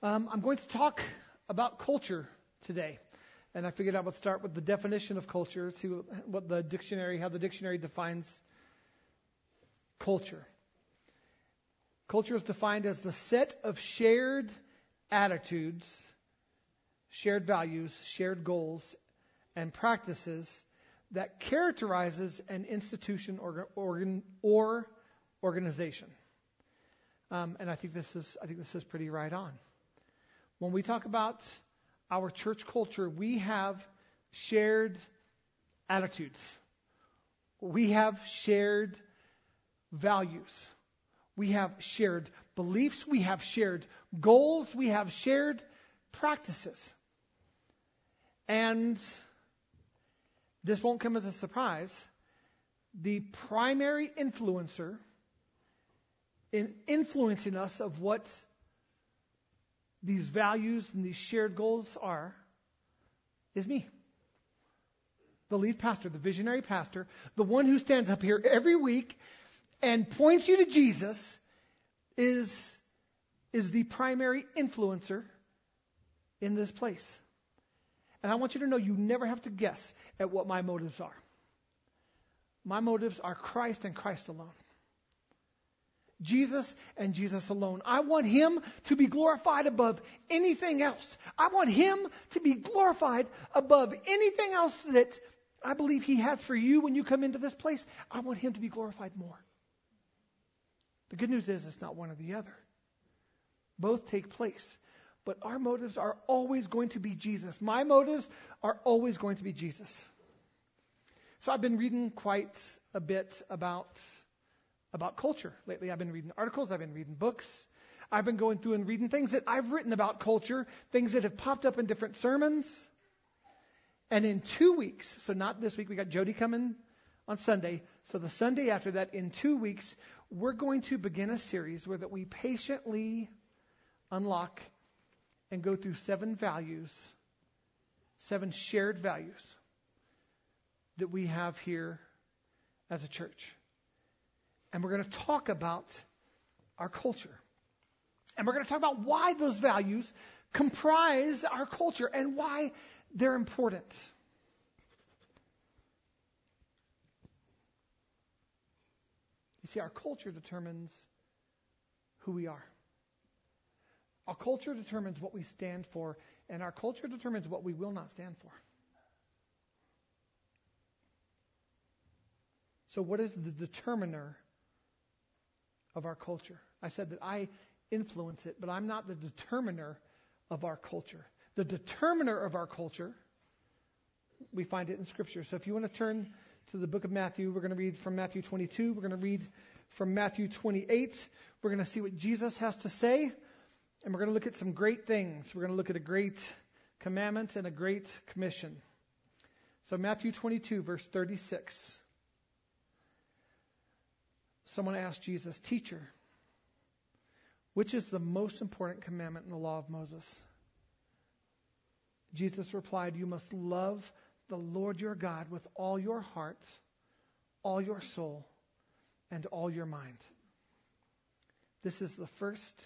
Um, I'm going to talk about culture today. And I figured I would start with the definition of culture, to what the dictionary, how the dictionary defines culture. Culture is defined as the set of shared attitudes, shared values, shared goals, and practices that characterizes an institution or, or organization. Um, and I think this is I think this is pretty right on. When we talk about our church culture, we have shared attitudes. We have shared values. We have shared beliefs. We have shared goals. We have shared practices. And this won't come as a surprise. The primary influencer in influencing us of what these values and these shared goals are is me. The lead pastor, the visionary pastor, the one who stands up here every week and points you to Jesus is, is the primary influencer in this place. And I want you to know you never have to guess at what my motives are. My motives are Christ and Christ alone. Jesus and Jesus alone. I want Him to be glorified above anything else. I want Him to be glorified above anything else that I believe He has for you when you come into this place. I want Him to be glorified more. The good news is it's not one or the other. Both take place. But our motives are always going to be Jesus. My motives are always going to be Jesus. So I've been reading quite a bit about about culture. Lately, I've been reading articles, I've been reading books. I've been going through and reading things that I've written about culture, things that have popped up in different sermons. And in two weeks, so not this week, we got Jody coming on Sunday. So the Sunday after that, in two weeks, we're going to begin a series where that we patiently unlock and go through seven values, seven shared values that we have here as a church. And we're going to talk about our culture. And we're going to talk about why those values comprise our culture and why they're important. You see, our culture determines who we are. Our culture determines what we stand for, and our culture determines what we will not stand for. So, what is the determiner of our culture. I said that I influence it, but I'm not the determiner of our culture. The determiner of our culture, we find it in Scripture. So if you want to turn to the book of Matthew, we're going to read from Matthew 22. We're going to read from Matthew 28. We're going to see what Jesus has to say, and we're going to look at some great things. We're going to look at a great commandment and a great commission. So Matthew 22, verse 36. Someone asked Jesus, Teacher, which is the most important commandment in the law of Moses? Jesus replied, You must love the Lord your God with all your heart, all your soul, and all your mind. This is the first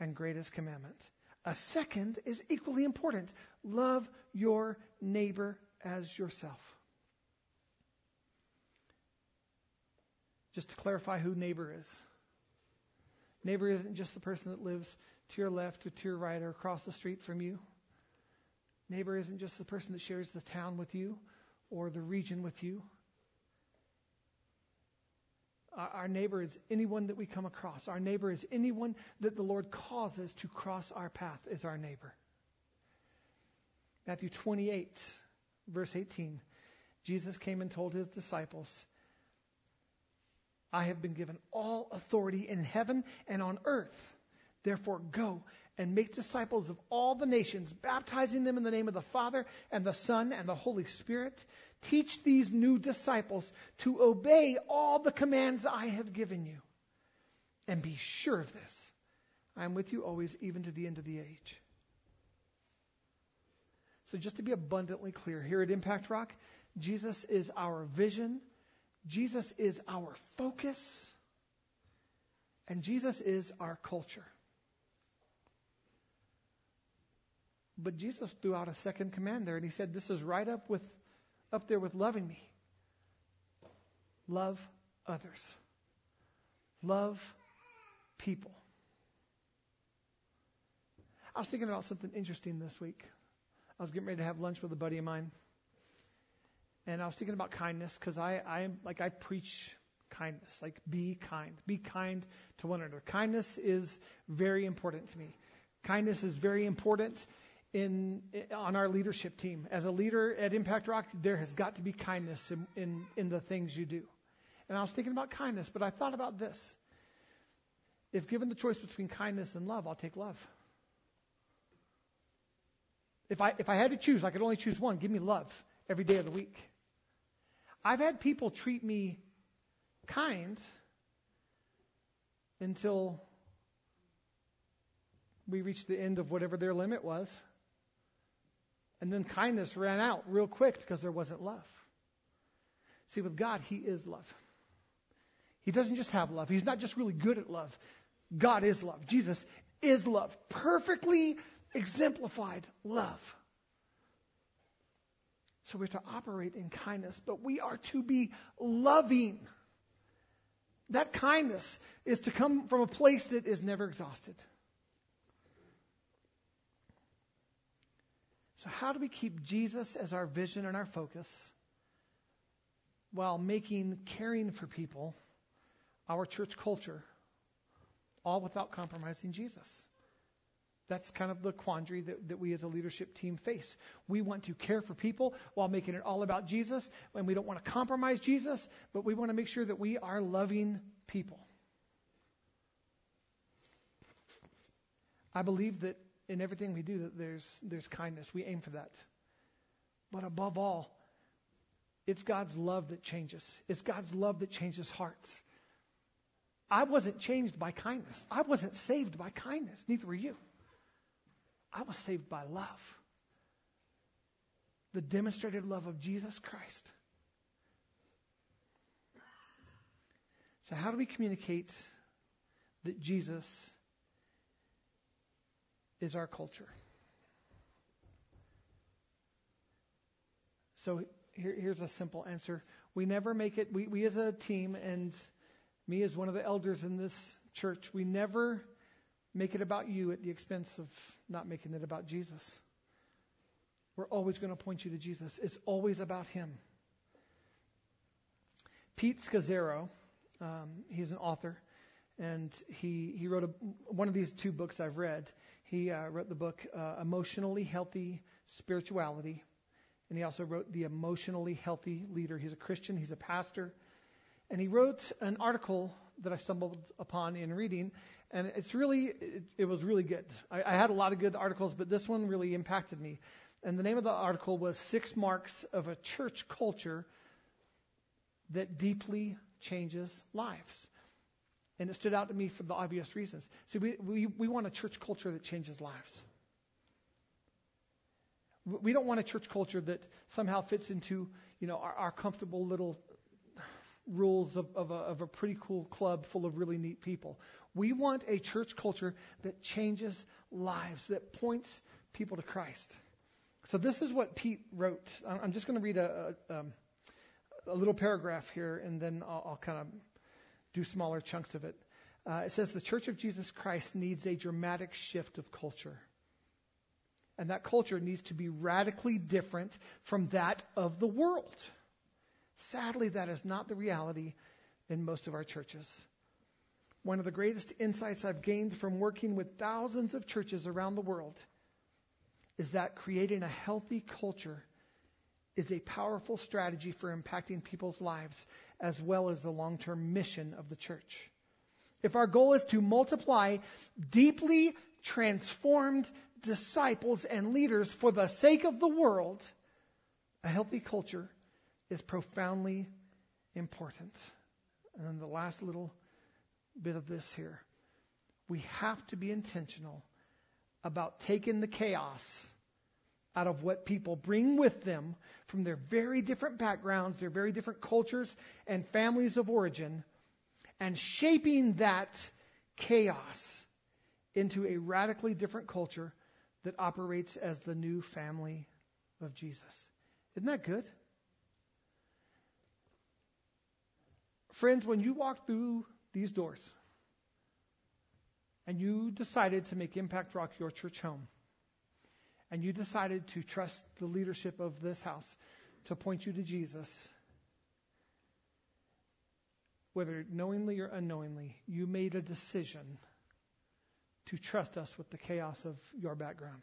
and greatest commandment. A second is equally important love your neighbor as yourself. Just to clarify who neighbor is. Neighbor isn't just the person that lives to your left or to your right or across the street from you. Neighbor isn't just the person that shares the town with you or the region with you. Our neighbor is anyone that we come across. Our neighbor is anyone that the Lord causes to cross our path is our neighbor. Matthew 28, verse 18. Jesus came and told his disciples, I have been given all authority in heaven and on earth. Therefore, go and make disciples of all the nations, baptizing them in the name of the Father and the Son and the Holy Spirit. Teach these new disciples to obey all the commands I have given you. And be sure of this I am with you always, even to the end of the age. So, just to be abundantly clear, here at Impact Rock, Jesus is our vision Jesus is our focus, and Jesus is our culture. But Jesus threw out a second command there, and he said, This is right up with up there with loving me. Love others. Love people. I was thinking about something interesting this week. I was getting ready to have lunch with a buddy of mine. And I was thinking about kindness because I, I like I preach kindness. Like be kind. Be kind to one another. Kindness is very important to me. Kindness is very important in, on our leadership team. As a leader at Impact Rock, there has got to be kindness in, in, in the things you do. And I was thinking about kindness, but I thought about this. If given the choice between kindness and love, I'll take love. If I, if I had to choose, I could only choose one. Give me love every day of the week. I've had people treat me kind until we reached the end of whatever their limit was. And then kindness ran out real quick because there wasn't love. See, with God, He is love. He doesn't just have love, He's not just really good at love. God is love. Jesus is love. Perfectly exemplified love. So we're to operate in kindness, but we are to be loving. That kindness is to come from a place that is never exhausted. So, how do we keep Jesus as our vision and our focus while making caring for people our church culture, all without compromising Jesus? That's kind of the quandary that, that we as a leadership team face. We want to care for people while making it all about Jesus, and we don't want to compromise Jesus, but we want to make sure that we are loving people. I believe that in everything we do that there's there's kindness. We aim for that. But above all, it's God's love that changes. It's God's love that changes hearts. I wasn't changed by kindness. I wasn't saved by kindness. Neither were you. I was saved by love. The demonstrated love of Jesus Christ. So, how do we communicate that Jesus is our culture? So, here, here's a simple answer. We never make it, we, we as a team, and me as one of the elders in this church, we never make it about you at the expense of not making it about Jesus. We're always going to point you to Jesus. It's always about Him. Pete Scazzero, um, he's an author, and he, he wrote a, one of these two books I've read. He uh, wrote the book uh, Emotionally Healthy Spirituality, and he also wrote The Emotionally Healthy Leader. He's a Christian, he's a pastor, and he wrote an article that I stumbled upon in reading, and it's really, it, it was really good. I, I had a lot of good articles, but this one really impacted me. And the name of the article was Six Marks of a Church Culture That Deeply Changes Lives. And it stood out to me for the obvious reasons. See, we, we, we want a church culture that changes lives. We don't want a church culture that somehow fits into, you know, our, our comfortable little rules of, of, a, of a pretty cool club full of really neat people. We want a church culture that changes lives, that points people to Christ. So this is what Pete wrote. I'm just going to read a, a, um, a, little paragraph here, and then I'll, I'll kind of do smaller chunks of it. Uh, it says the Church of Jesus Christ needs a dramatic shift of culture. And that culture needs to be radically different from that of the world. Sadly, that is not the reality in most of our churches. One of the greatest insights I've gained from working with thousands of churches around the world is that creating a healthy culture is a powerful strategy for impacting people's lives as well as the long term mission of the church. If our goal is to multiply deeply transformed disciples and leaders for the sake of the world, a healthy culture is profoundly important. And then the last little bit of this here. We have to be intentional about taking the chaos out of what people bring with them from their very different backgrounds, their very different cultures and families of origin, and shaping that chaos into a radically different culture that operates as the new family of Jesus. Isn't that good? Friends, when you walk through these doors and you decided to make Impact Rock your church home, and you decided to trust the leadership of this house to point you to Jesus, whether knowingly or unknowingly, you made a decision to trust us with the chaos of your background,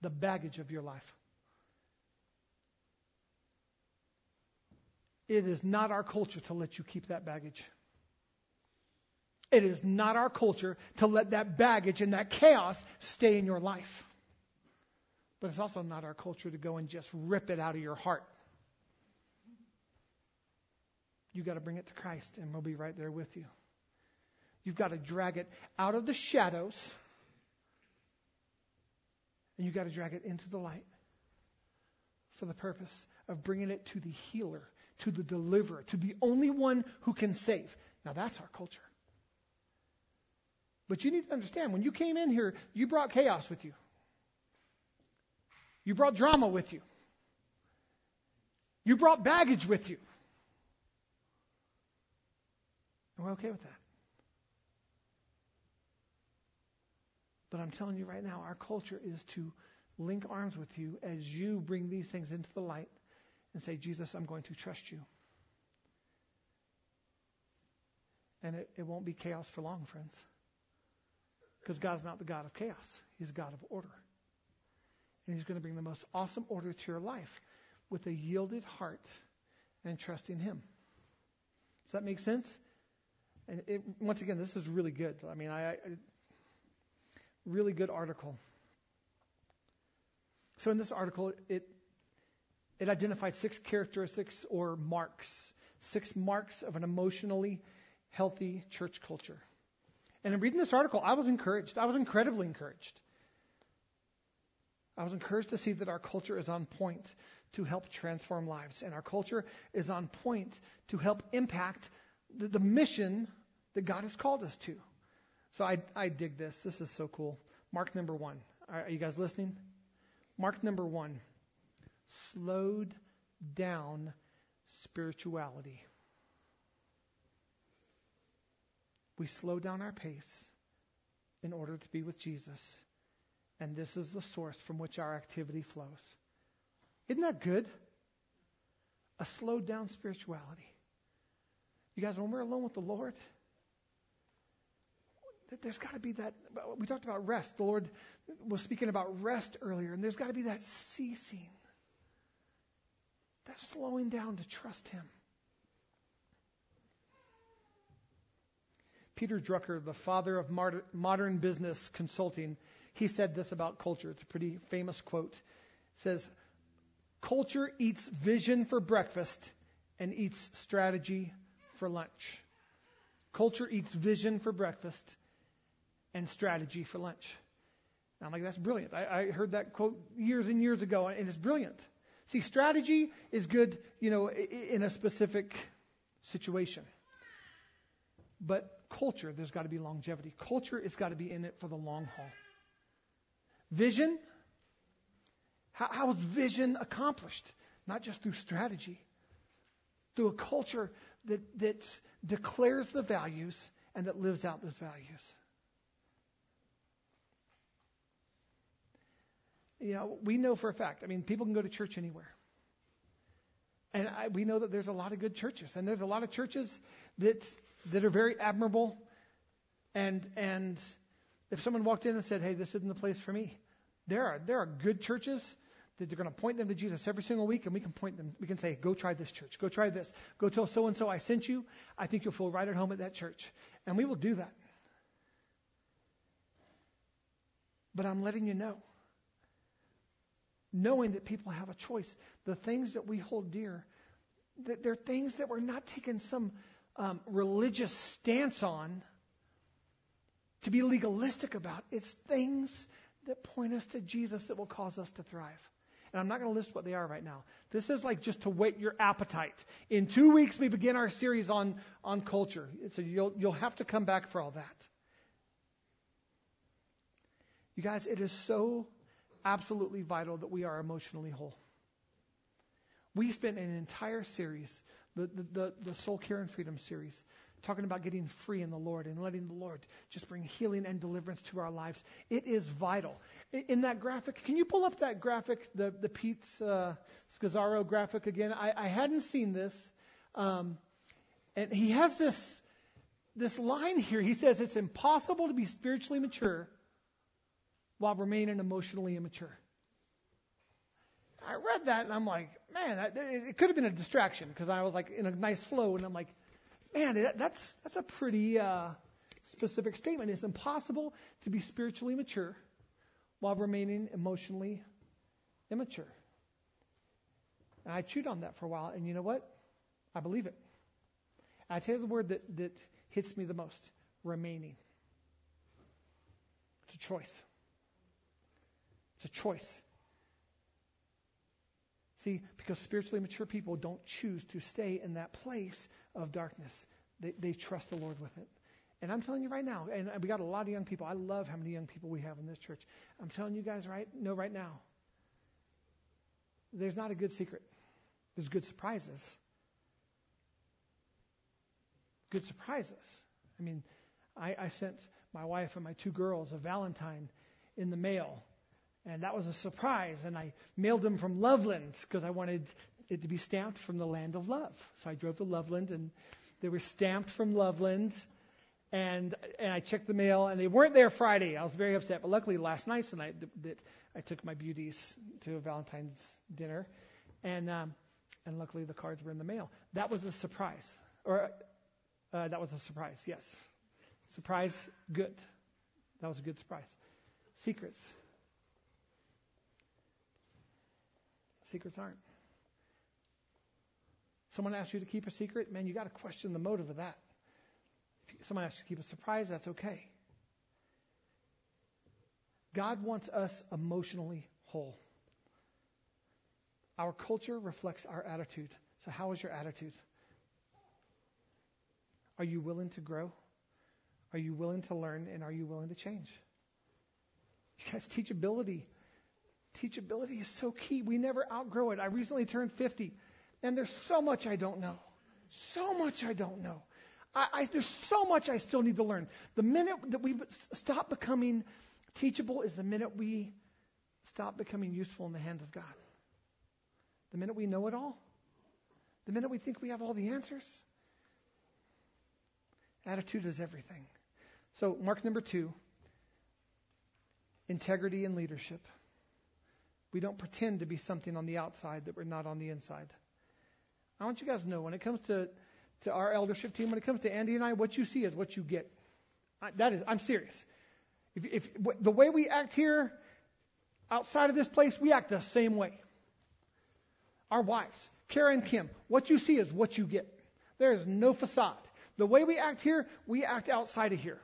the baggage of your life. It is not our culture to let you keep that baggage. It is not our culture to let that baggage and that chaos stay in your life. But it's also not our culture to go and just rip it out of your heart. You've got to bring it to Christ, and we'll be right there with you. You've got to drag it out of the shadows, and you've got to drag it into the light for the purpose of bringing it to the healer, to the deliverer, to the only one who can save. Now, that's our culture. But you need to understand when you came in here, you brought chaos with you. You brought drama with you. You brought baggage with you. And we're okay with that. But I'm telling you right now, our culture is to link arms with you as you bring these things into the light and say, Jesus, I'm going to trust you. And it, it won't be chaos for long, friends. Because God's not the God of chaos, He's a God of order. And He's going to bring the most awesome order to your life with a yielded heart and trusting Him. Does that make sense? And it, once again, this is really good. I mean, I, I really good article. So in this article, it it identified six characteristics or marks, six marks of an emotionally healthy church culture. And in reading this article, I was encouraged. I was incredibly encouraged. I was encouraged to see that our culture is on point to help transform lives, and our culture is on point to help impact the, the mission that God has called us to. So I, I dig this. This is so cool. Mark number one. Are are you guys listening? Mark number one. Slowed down spirituality. We slow down our pace in order to be with Jesus. And this is the source from which our activity flows. Isn't that good? A slowed down spirituality. You guys, when we're alone with the Lord, there's got to be that. We talked about rest. The Lord was speaking about rest earlier, and there's got to be that ceasing, that slowing down to trust Him. Peter Drucker, the father of modern business consulting, he said this about culture. It's a pretty famous quote. It says, Culture eats vision for breakfast and eats strategy for lunch. Culture eats vision for breakfast and strategy for lunch. And I'm like, that's brilliant. I, I heard that quote years and years ago, and it's brilliant. See, strategy is good, you know, in a specific situation. But culture, there's got to be longevity. Culture has got to be in it for the long haul. Vision, how, how is vision accomplished? Not just through strategy, through a culture that, that declares the values and that lives out those values. Know, we know for a fact, I mean, people can go to church anywhere. And I, we know that there's a lot of good churches, and there's a lot of churches that that are very admirable. And and if someone walked in and said, "Hey, this isn't the place for me," there are there are good churches that are going to point them to Jesus every single week, and we can point them. We can say, "Go try this church. Go try this. Go tell so and so I sent you. I think you'll feel right at home at that church." And we will do that. But I'm letting you know knowing that people have a choice. The things that we hold dear, that they're things that we're not taking some um, religious stance on to be legalistic about. It's things that point us to Jesus that will cause us to thrive. And I'm not going to list what they are right now. This is like just to whet your appetite. In two weeks, we begin our series on, on culture. So you'll, you'll have to come back for all that. You guys, it is so absolutely vital that we are emotionally whole. We spent an entire series, the, the, the, the Soul Care and Freedom series, talking about getting free in the Lord and letting the Lord just bring healing and deliverance to our lives. It is vital. In that graphic, can you pull up that graphic, the, the Pete uh, Scazzero graphic again? I, I hadn't seen this. Um, and he has this, this line here. He says it's impossible to be spiritually mature while remaining emotionally immature. I read that and I'm like, man, it could have been a distraction because I was like in a nice flow and I'm like, man, that's that's a pretty uh, specific statement. It's impossible to be spiritually mature while remaining emotionally immature. And I chewed on that for a while, and you know what? I believe it. I tell you the word that, that hits me the most remaining. It's a choice. It's a choice. See, because spiritually mature people don't choose to stay in that place of darkness. They, they trust the Lord with it. And I'm telling you right now, and we got a lot of young people. I love how many young people we have in this church. I'm telling you guys right know right now. There's not a good secret. There's good surprises. Good surprises. I mean, I, I sent my wife and my two girls a Valentine in the mail and that was a surprise. And I mailed them from Loveland because I wanted it to be stamped from the land of love. So I drove to Loveland and they were stamped from Loveland. And, and I checked the mail and they weren't there Friday. I was very upset. But luckily last night tonight that I took my beauties to a Valentine's dinner. And, um, and luckily the cards were in the mail. That was a surprise. Or uh, that was a surprise, yes. Surprise, good. That was a good surprise. Secrets. Secrets aren't. Someone asks you to keep a secret, man, you got to question the motive of that. If someone asks you to keep a surprise, that's okay. God wants us emotionally whole. Our culture reflects our attitude. So, how is your attitude? Are you willing to grow? Are you willing to learn? And are you willing to change? You guys, teachability Teachability is so key. We never outgrow it. I recently turned 50, and there's so much I don't know. So much I don't know. I, I, there's so much I still need to learn. The minute that we stop becoming teachable is the minute we stop becoming useful in the hand of God. The minute we know it all. The minute we think we have all the answers. Attitude is everything. So, mark number two integrity and leadership. We don't pretend to be something on the outside that we're not on the inside. I want you guys to know when it comes to, to our eldership team, when it comes to Andy and I, what you see is what you get. I, that is, I'm serious. If, if the way we act here, outside of this place, we act the same way. Our wives, Kara and Kim, what you see is what you get. There is no facade. The way we act here, we act outside of here.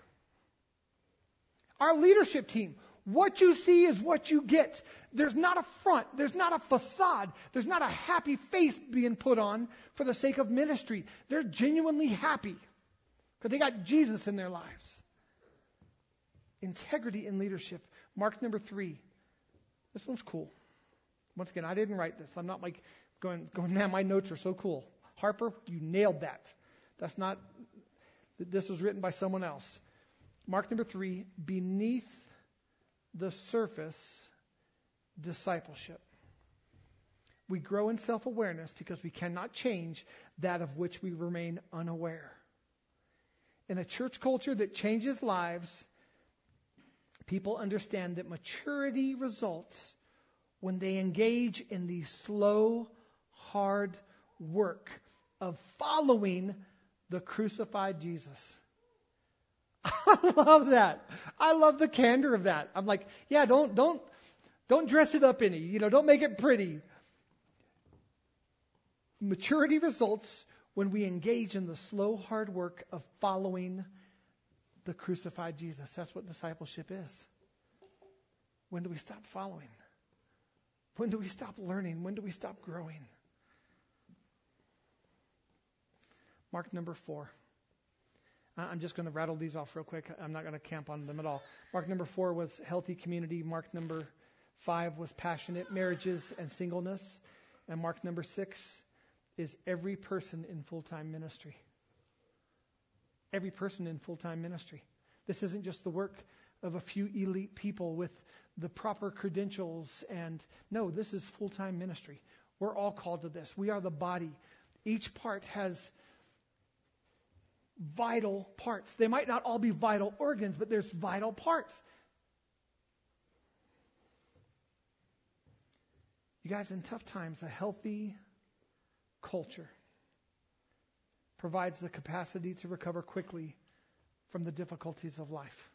Our leadership team, what you see is what you get. There's not a front. There's not a facade. There's not a happy face being put on for the sake of ministry. They're genuinely happy because they got Jesus in their lives. Integrity in leadership. Mark number three. This one's cool. Once again, I didn't write this. I'm not like going, going, man, my notes are so cool. Harper, you nailed that. That's not, this was written by someone else. Mark number three, beneath the surface discipleship. We grow in self awareness because we cannot change that of which we remain unaware. In a church culture that changes lives, people understand that maturity results when they engage in the slow, hard work of following the crucified Jesus. I love that. I love the candor of that. I'm like, yeah, don't don't don't dress it up any. You know, don't make it pretty. Maturity results when we engage in the slow, hard work of following the crucified Jesus. That's what discipleship is. When do we stop following? When do we stop learning? When do we stop growing? Mark number four. I'm just going to rattle these off real quick. I'm not going to camp on them at all. Mark number four was healthy community. Mark number five was passionate marriages and singleness. And mark number six is every person in full time ministry. Every person in full time ministry. This isn't just the work of a few elite people with the proper credentials and no, this is full time ministry. We're all called to this. We are the body. Each part has vital parts. They might not all be vital organs, but there's vital parts. You guys, in tough times, a healthy culture provides the capacity to recover quickly from the difficulties of life.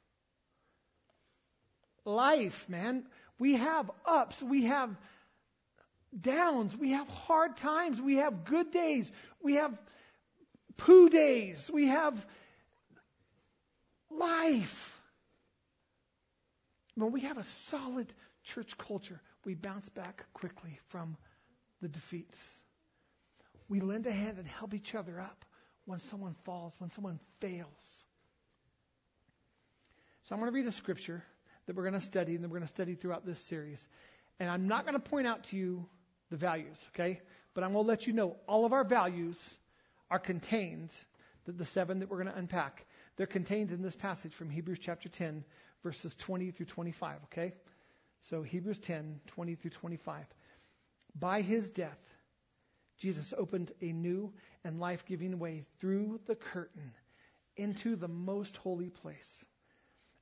Life, man. We have ups, we have downs, we have hard times, we have good days, we have poo days, we have life. When we have a solid church culture, we bounce back quickly from the defeats. We lend a hand and help each other up when someone falls, when someone fails. So I'm going to read a scripture that we're going to study and that we're going to study throughout this series. And I'm not going to point out to you the values, okay? But I'm going to let you know all of our values are contained, the, the seven that we're going to unpack, they're contained in this passage from Hebrews chapter 10, verses 20 through 25, okay? So Hebrews 10, 20 through 25. By his death, Jesus opened a new and life giving way through the curtain into the most holy place.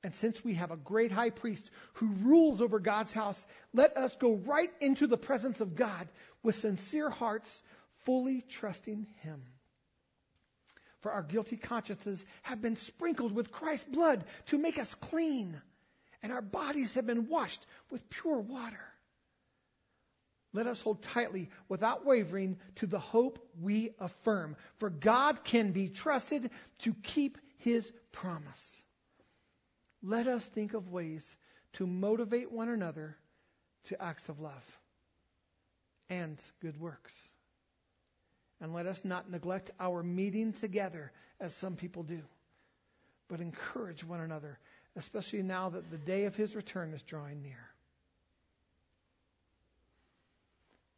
And since we have a great high priest who rules over God's house, let us go right into the presence of God with sincere hearts, fully trusting him. For our guilty consciences have been sprinkled with Christ's blood to make us clean, and our bodies have been washed with pure water. Let us hold tightly without wavering to the hope we affirm, for God can be trusted to keep his promise. Let us think of ways to motivate one another to acts of love and good works. And let us not neglect our meeting together as some people do, but encourage one another, especially now that the day of his return is drawing near.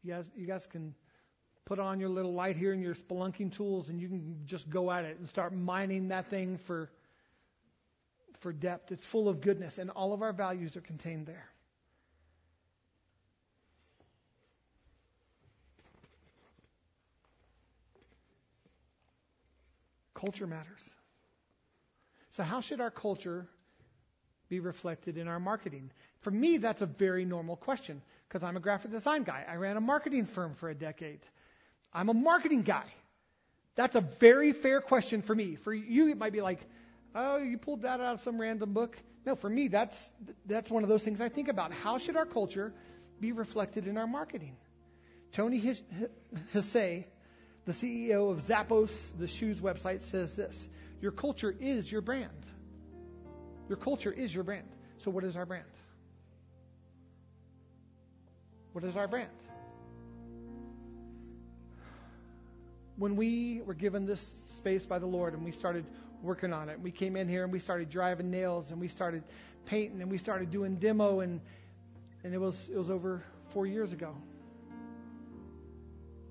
You guys, you guys can put on your little light here and your spelunking tools, and you can just go at it and start mining that thing for, for depth. It's full of goodness, and all of our values are contained there. Culture matters. So, how should our culture be reflected in our marketing? For me, that's a very normal question because I'm a graphic design guy. I ran a marketing firm for a decade. I'm a marketing guy. That's a very fair question for me. For you, it might be like, oh, you pulled that out of some random book. No, for me, that's that's one of those things I think about. How should our culture be reflected in our marketing? Tony Hsieh the CEO of Zappos, the shoes website, says this Your culture is your brand. Your culture is your brand. So, what is our brand? What is our brand? When we were given this space by the Lord and we started working on it, we came in here and we started driving nails and we started painting and we started doing demo and and it was it was over four years ago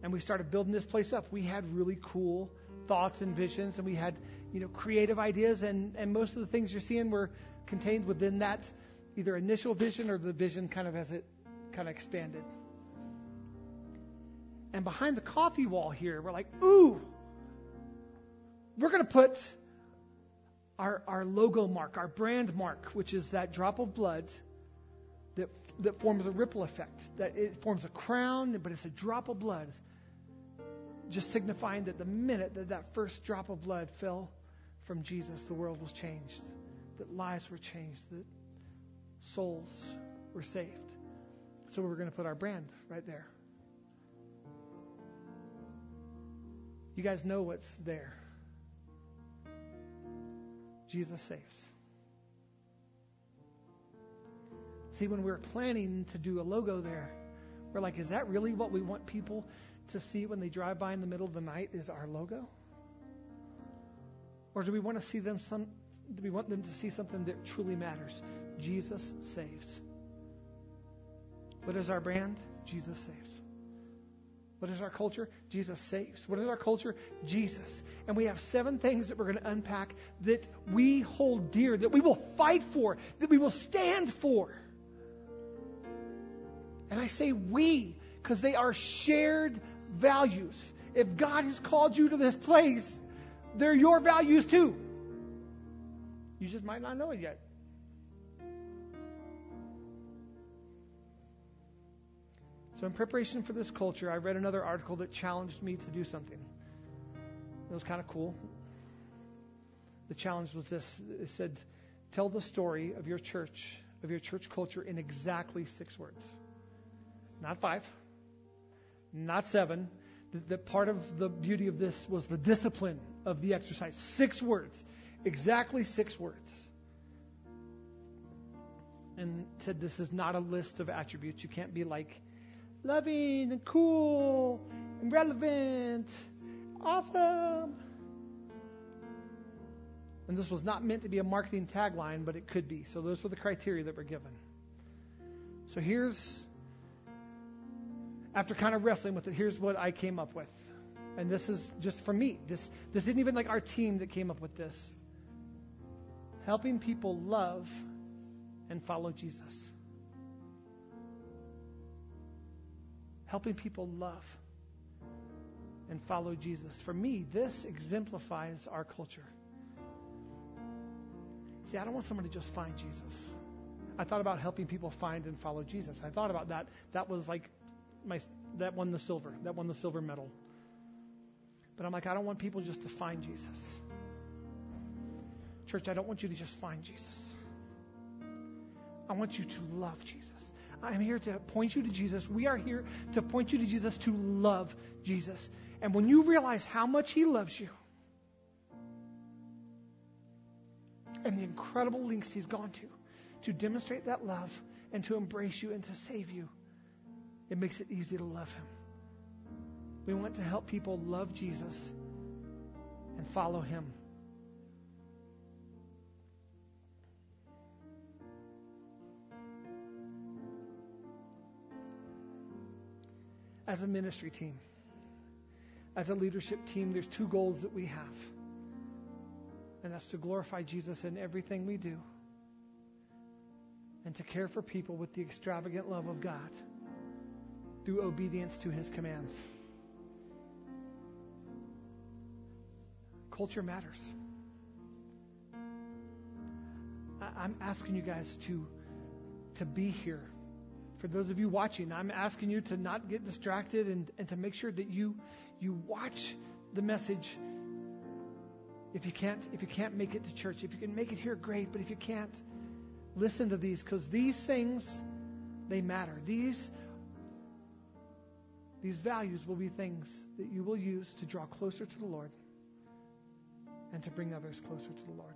and we started building this place up, we had really cool thoughts and visions, and we had, you know, creative ideas, and, and most of the things you're seeing were contained within that either initial vision or the vision kind of as it kind of expanded. And behind the coffee wall here, we're like, ooh, we're going to put our, our logo mark, our brand mark, which is that drop of blood that, that forms a ripple effect. That it forms a crown, but it's a drop of blood just signifying that the minute that that first drop of blood fell from Jesus, the world was changed, that lives were changed, that souls were saved. So we're going to put our brand right there. You guys know what's there. Jesus saves. See, when we we're planning to do a logo there, we're like, is that really what we want people to see when they drive by in the middle of the night is our logo? Or do we want to see them some do we want them to see something that truly matters? Jesus saves. What is our brand? Jesus saves. What is our culture? Jesus saves. What is our culture? Jesus. And we have seven things that we're going to unpack that we hold dear, that we will fight for, that we will stand for. And I say we because they are shared values. If God has called you to this place, they're your values too. You just might not know it yet. So, in preparation for this culture, I read another article that challenged me to do something. It was kind of cool. The challenge was this it said, Tell the story of your church, of your church culture, in exactly six words. Not five, not seven. The part of the beauty of this was the discipline of the exercise. Six words. Exactly six words. And said this is not a list of attributes. You can't be like, loving and cool and relevant, awesome. And this was not meant to be a marketing tagline, but it could be. So those were the criteria that were given. So here's, after kind of wrestling with it, here's what I came up with. And this is just for me. This, this isn't even like our team that came up with this. Helping people love and follow Jesus. helping people love and follow Jesus. For me, this exemplifies our culture. See, I don't want someone to just find Jesus. I thought about helping people find and follow Jesus. I thought about that. That was like my that won the silver. That won the silver medal. But I'm like, I don't want people just to find Jesus. Church, I don't want you to just find Jesus. I want you to love Jesus. I'm here to point you to Jesus. We are here to point you to Jesus, to love Jesus. And when you realize how much He loves you and the incredible lengths He's gone to to demonstrate that love and to embrace you and to save you, it makes it easy to love Him. We want to help people love Jesus and follow Him. as a ministry team, as a leadership team, there's two goals that we have. And that's to glorify Jesus in everything we do and to care for people with the extravagant love of God through obedience to his commands. Culture matters. I'm asking you guys to, to be here for those of you watching, I'm asking you to not get distracted and, and to make sure that you you watch the message. If you can't if you can't make it to church, if you can make it here, great. But if you can't, listen to these because these things they matter. These these values will be things that you will use to draw closer to the Lord and to bring others closer to the Lord.